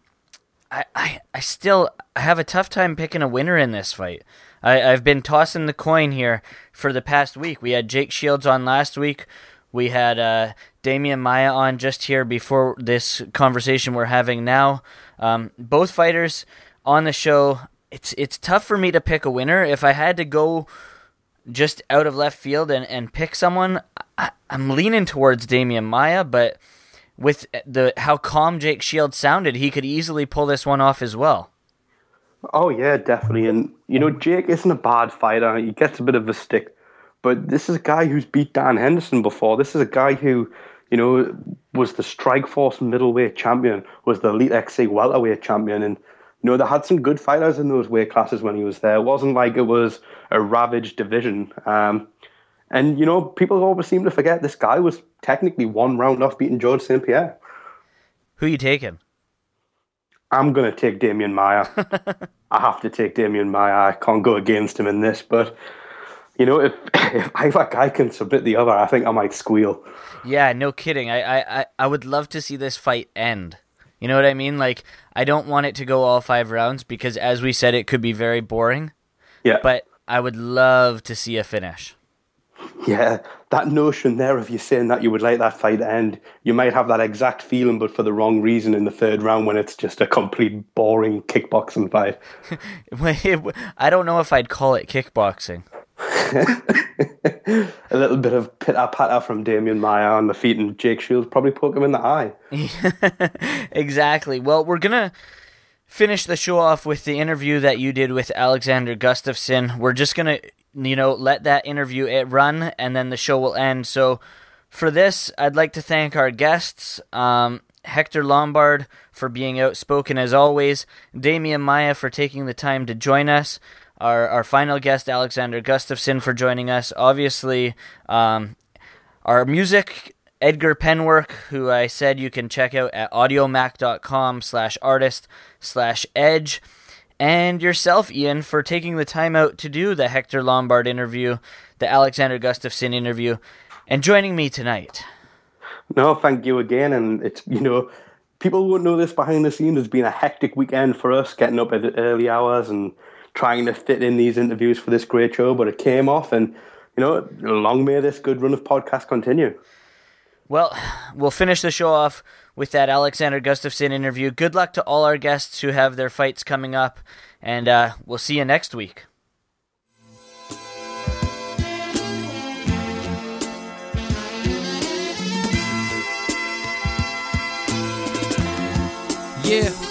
I, I, I still have a tough time picking a winner in this fight. I, I've been tossing the coin here for the past week. We had Jake Shields on last week. We had uh, Demian Maia on just here before this conversation we're having now. Um, both fighters on the show. It's it's tough for me to pick a winner. If I had to go just out of left field and, and pick someone, I, I'm leaning towards Demian Maia, but with the how calm Jake Shields sounded, he could easily pull this one off as well. Oh yeah, definitely. And you know, Jake isn't a bad fighter. He gets a bit of a stick, but this is a guy who's beat Dan Henderson before. This is a guy who, you know, was the Strikeforce middleweight champion, was the Elite XC welterweight champion, and you know they had some good fighters in those weight classes when he was there. It wasn't like it was a ravaged division. Um, and you know, people always seem to forget this guy was technically one round off beating George St. Pierre. Who you taking? I'm going to take Demian Maia. I have to take Demian Maia. I can't go against him in this, but you know, if if either guy can submit the other, I think I might squeal. Yeah, no kidding. I, I, I would love to see this fight end. You know what I mean? Like, I don't want it to go all five rounds because, as we said, it could be very boring. Yeah. But I would love to see a finish. Yeah, that notion there of you saying that you would like that fight to end, you might have that exact feeling, but for the wrong reason in the third round when it's just a complete boring kickboxing fight. I don't know if I'd call it kickboxing. a little bit of pitter patter from Demian Maia on the feet, and Jake Shields probably poke him in the eye. exactly. Well, we're gonna finish the show off with the interview that you did with Alexander Gustafsson. We're just gonna you know, let that interview it run, and then the show will end. So, for this, I'd like to thank our guests, um, Hector Lombard for being outspoken as always, Demian Maia for taking the time to join us, our our final guest Alexander Gustafsson for joining us. Obviously, um, our music. Edgar Penwork, who I said you can check out at audiomack.com slash artist slash edge and yourself, Ian, for taking the time out to do the Hector Lombard interview, the Alexander Gustafsson interview, and joining me tonight. No, thank you again. And it's, you know, people won't know this behind the scenes. It's been a hectic weekend for us, getting up at early hours and trying to fit in these interviews for this great show, but it came off. And, you know, long may this good run of podcasts continue. Well, we'll finish the show off with that Alexander Gustafsson interview. Good luck to all our guests who have their fights coming up, and uh, we'll see you next week. Yeah.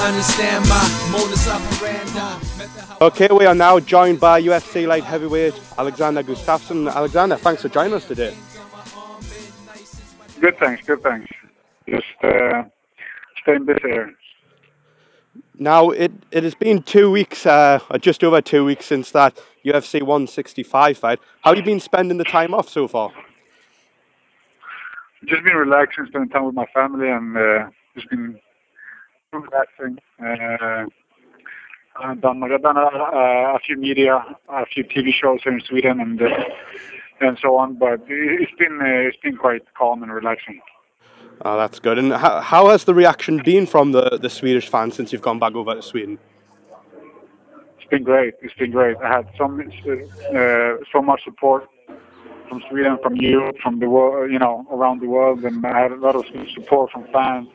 Never understand my modus operandi. Okay, we are now joined by UFC light heavyweight Alexander Gustafsson. Alexander, thanks for joining us today. Good thanks, good thanks. Just uh, staying busy here. Now it it has been two weeks, uh, just over two weeks since that UFC 165 fight. How have you been spending the time off so far? Just been relaxing, spending time with my family, and uh, just been relaxing. Uh, I've done I've done a, a, few media, a few TV shows here in Sweden, and uh, and so on. But it's been uh, it's been quite calm and relaxing. Oh, that's good. And how, how has the reaction been from the, the Swedish fans since you've gone back over to Sweden? It's been great. It's been great. I had so uh, so much support from Sweden, from you, from the world, you know, around the world, and I had a lot of support from fans.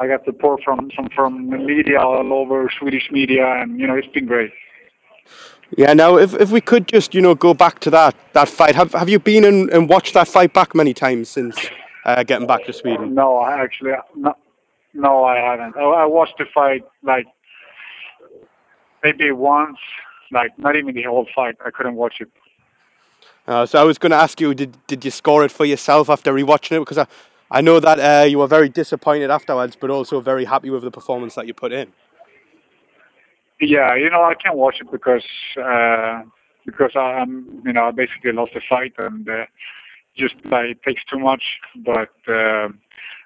I got support from from from the media all over Swedish media, and you know, it's been great. Yeah. Now, if, if we could just you know go back to that that fight, have have you been and, and watched that fight back many times since uh, getting back to Sweden? No, I actually no, no, I haven't. I, I watched the fight like maybe once, like not even the whole fight. I couldn't watch it. Uh, so I was going to ask you, did did you score it for yourself after rewatching it? Because I, I know that uh, you were very disappointed afterwards, but also very happy with the performance that you put in. Yeah, you know, I can't watch it because uh, because I'm, you know, I basically lost the fight and uh, just like it takes too much. But uh,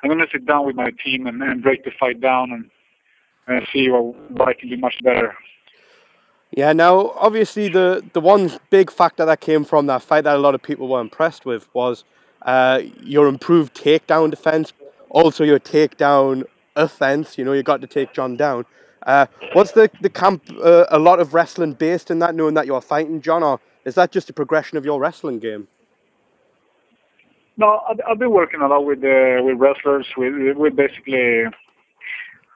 I'm gonna sit down with my team and, and break the fight down and and see what, what I can do much better. Yeah, now obviously the the one big factor that came from that fight that a lot of people were impressed with was uh, your improved takedown defense, also your takedown offense. You know, you got to take Jon down. Uh, was the the camp uh, a lot of wrestling based in that, knowing that you are fighting Jon, or is that just a progression of your wrestling game? No, I've, I've been working a lot with uh, with wrestlers, with with basically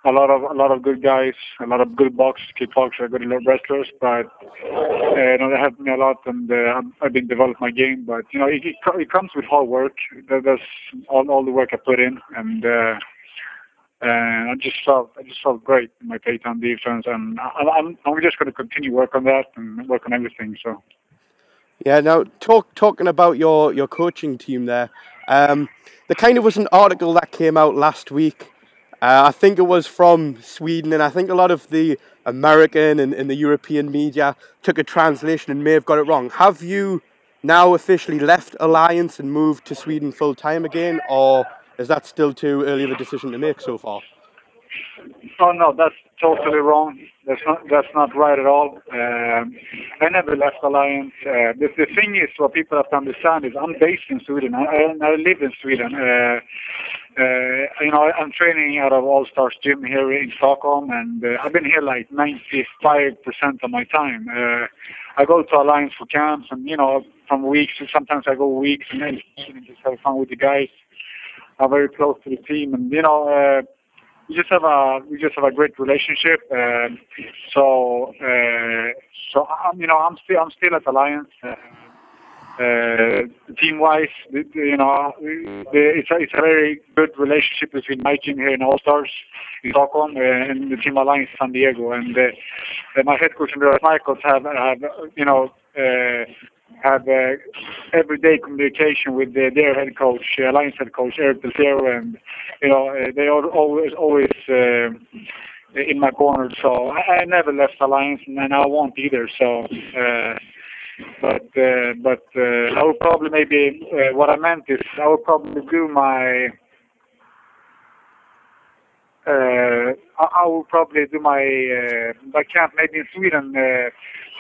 a lot of a lot of good guys, a lot of good box kickboxers, good wrestlers, but uh, you know they helped me a lot, and uh, I've been developing my game. But you know, it, it, it comes with hard work. That's all all the work I put in, and uh, and I just felt I just felt great in my takedown defense, and I, I'm I'm just going to continue work on that and work on everything. So. Yeah. Now, talk talking about your your coaching team there. Um, there kind of was an article that came out last week. Uh, I think it was from Sweden, and I think a lot of the American and, and the European media took a translation and may have got it wrong. Have you now officially left Alliance and moved to Sweden full time again, or is that still too early of a decision to make so far? Oh no, that's totally wrong. That's not that's not right at all. Um, I never left Alliance. Uh, the, the thing is, what people have to understand is I'm based in Sweden. I, I, I live in Sweden. Uh, uh, you know, I'm training out of All Stars Gym here in Stockholm, and uh, I've been here like 95% of my time. Uh, I go to Alliance for camps, and you know, from weeks. Sometimes I go weeks and then just have fun with the guys. I'm very close to the team, and you know, uh, we just have a we just have a great relationship. Um, so uh, so I'm you know I'm still I'm still at Alliance. Uh, uh, team-wise, you know, it's a, it's a very good relationship between my team here in All Stars in Stockholm uh, and the team Alliance San Diego. And uh, my head coach Andreas Michaels have have you know uh, have uh, everyday communication with the, their head coach, uh, Alliance head coach Eric Del and you know uh, they are always always uh, in my corner. So I, I never left Alliance, and I won't either. So. Uh, but uh, but uh, I will probably maybe uh, what I meant is I will probably do my uh, I, will probably do my uh, my camp maybe in Sweden uh,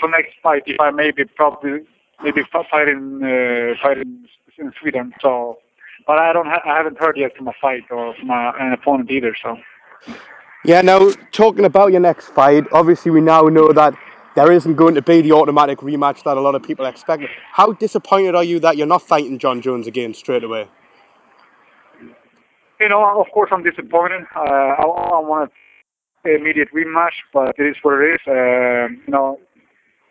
for next fight if I maybe probably maybe fight in uh, fight in, in Sweden. So, but I don't ha- I haven't heard yet from a fight or from an opponent either. So. Yeah. Now talking about your next fight, obviously we now know that there isn't going to be the automatic rematch that a lot of people expect. How disappointed are you that you're not fighting Jon Jones again straight away? You know, of course, I'm disappointed. Uh, I, I want an immediate rematch, but it is what it is. Uh, you know,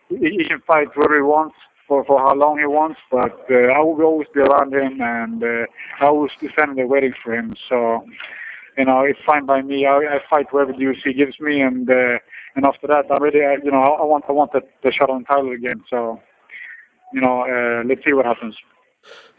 he, he can fight wherever he wants for, for how long he wants, but uh, I will always be around him and uh, I will be standing there waiting for him. So, you know, it's fine by me. I, I fight wherever the UFC gives me, and uh, and after that, I really, you know, I want I want the, the on title again. So, you know, uh, let's see what happens.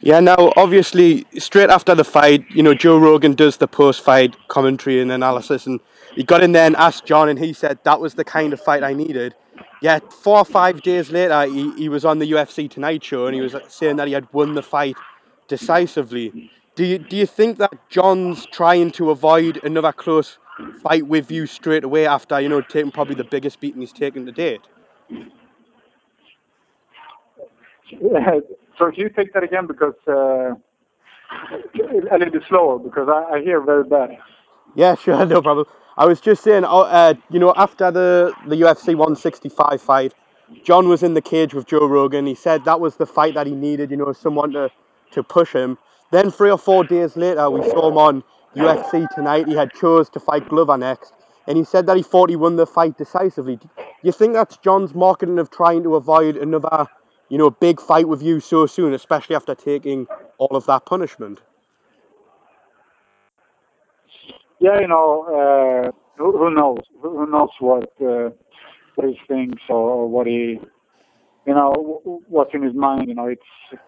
Yeah, now obviously straight after the fight, you know, Joe Rogan does the post-fight commentary and analysis, and he got in there and asked Jon, and he said that was the kind of fight I needed. Yet four or five days later, he, he was on the UFC Tonight Show, and he was saying that he had won the fight decisively. Do you do you think that Jon's trying to avoid another close fight with you straight away after you know taking probably the biggest beating he's taken to date? So can you take that again because uh, a little bit slower because I, I hear very bad. Yeah, sure, no problem. I was just saying, oh, uh, you know, after the the UFC 165 fight, Jon was in the cage with Joe Rogan. He said that was the fight that he needed, you know, someone to to push him. Then three or four days later, we saw him on UFC tonight. He had chose to fight Glover next, and he said that he thought he won the fight decisively. Do you think that's Jon's marketing of trying to avoid another you know, big fight with you so soon, especially after taking all of that punishment? Yeah, you know, uh, who, knows? Who knows what uh, what he thinks or what he, you know, what's in his mind? You know, it's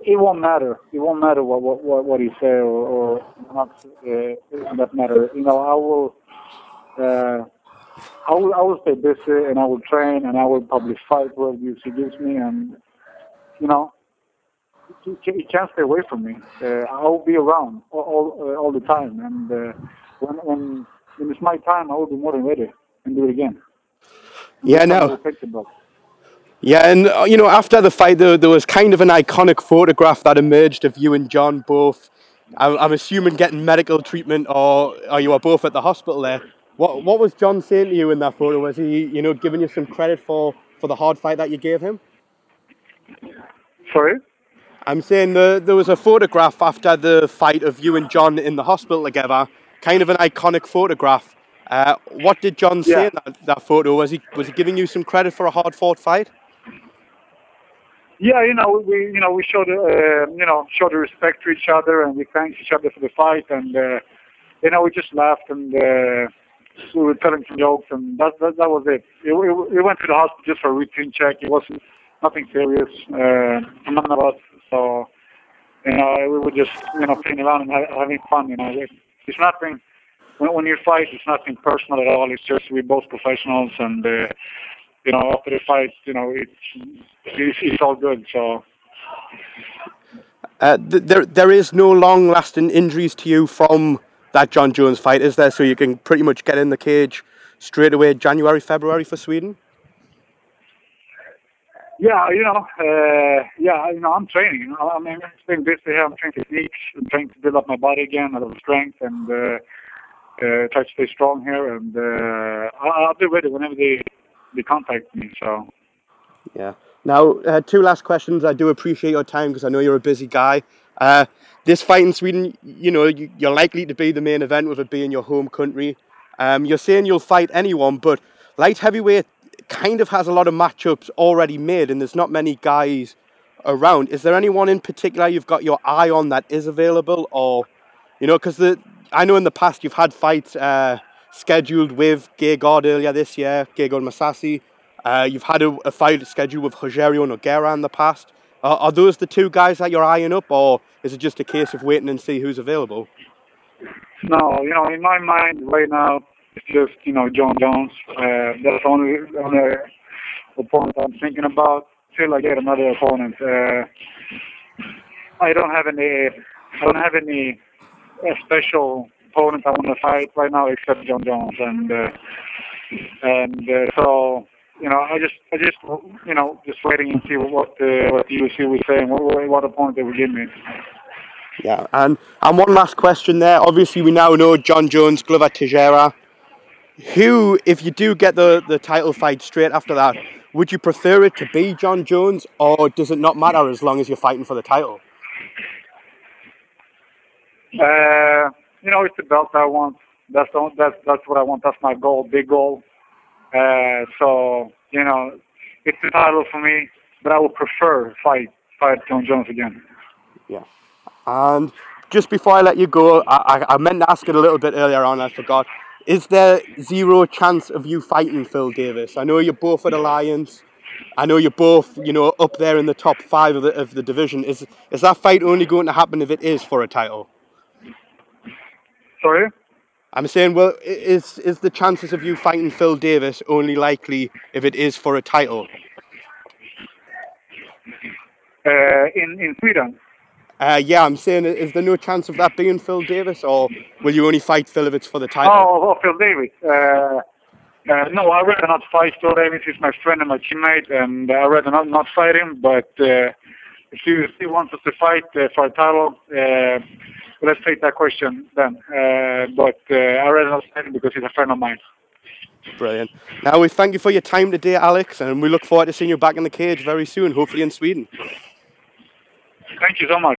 it won't matter. It won't matter what what what, what he say or, or not. S uh, that matter. You know, I will. Uh, I will, I will stay busy and I will train and I will probably fight whatever UFC gives me and you know he, he can't stay away from me. Uh, I will be around all all, uh, all the time and uh, when when when it's my time I will be more than ready and do it again. Yeah, no. Yeah, and uh, you know, after the fight, there, there was kind of an iconic photograph that emerged of you and Jon both. I'm, I'm assuming getting medical treatment, or, or you were both at the hospital there. What what was Jon saying to you in that photo? Was he, you know, giving you some credit for, for the hard fight that you gave him? Sorry? I'm saying the, there was a photograph after the fight of you and Jon in the hospital together, kind of an iconic photograph. Uh, what did Jon say yeah. in that, that photo? Was he was he giving you some credit for a hard fought fight? Yeah, you know, we you know we showed uh, you know showed respect to each other and we thanked each other for the fight and uh, you know, we just laughed and uh, we were telling some jokes, and that that, that was it. We, we, we went to the hospital just for a routine check. It wasn't nothing serious, uh, none of us. So, you know, we were just you know playing around and having fun. You know, it, it's nothing. When, when you fight, it's nothing personal at all. It's just we're both professionals, and uh, you know, after the fight, you know, it's it's, it's all good. So. Uh, th- there, there is no long-lasting injuries to you from that Jon Jones fight, is there? So you can pretty much get in the cage straight away, January, February for Sweden. Yeah, you know, uh, yeah, you know, I'm training. You know, I mean, I'm staying busy here. I'm training techniques. I'm trying to build up my body again, a little strength, and uh, uh, try to stay strong here. And uh, I'll, I'll be ready whenever they they contact me. So. Yeah. Now, uh, two last questions. I do appreciate your time because I know you're a busy guy. Uh, this fight in Sweden, you know, you, you're likely to be the main event with it being your home country. Um, you're saying you'll fight anyone, but light heavyweight kind of has a lot of matchups already made, and there's not many guys around. Is there anyone in particular you've got your eye on that is available, or you know, because the I know in the past you've had fights uh, scheduled with Gegard earlier this year, Gegard Mousasi. Uh, you've had a, a, fight scheduled with Rogerio Nogueira in the past. Uh, are those the two guys that you're eyeing up, or is it just a case of waiting and see who's available? No, you know, in my mind right now, it's just you know Jon Jones. Uh, that's the only, only opponent I'm thinking about till I get another opponent. Uh, I don't have any. I don't have any uh, special opponent I want to fight right now except Jon Jones, and uh, and uh, so you know, I just, I just, you know, just waiting and see what the what the UFC was saying, what, what opponent they would give me. Yeah, and and one last question there. Obviously, we now know Jon Jones, Glover Teixeira. Who, if you do get the the title fight straight after that, would you prefer it to be Jon Jones, or does it not matter as long as you're fighting for the title? Uh, you know, it's the belt I want. That's the, that's that's what I want. That's my goal, big goal. Uh, so you know, it's the title for me, but I would prefer fight fight Jon Jones again. Yeah, and just before I let you go, I, I, I meant to ask it a little bit earlier on. I forgot. Is there zero chance of you fighting Phil Davis? I know you're both at Alliance. I know you're both, you know, up there in the top five of the of the division. Is is that fight only going to happen if it is for a title? Sorry. I'm saying, well, is is the chances of you fighting Phil Davis only likely if it is for a title? Uh, in in Sweden. Uh, yeah, I'm saying, is there no chance of that being Phil Davis, or will you only fight Phil if it's for the title? Oh, oh Phil Davis. Uh, uh, no, I'd rather not fight Phil Davis. He's my friend and my teammate, and I'd rather not, not fight him. But uh, if he, if he wants us to fight uh, for a title, uh, let's take that question then. Uh, but uh, I rather not fight because he's a friend of mine. Brilliant. Now, we thank you for your time today, Alex, and we look forward to seeing you back in the cage very soon, hopefully in Sweden. Thank you so much.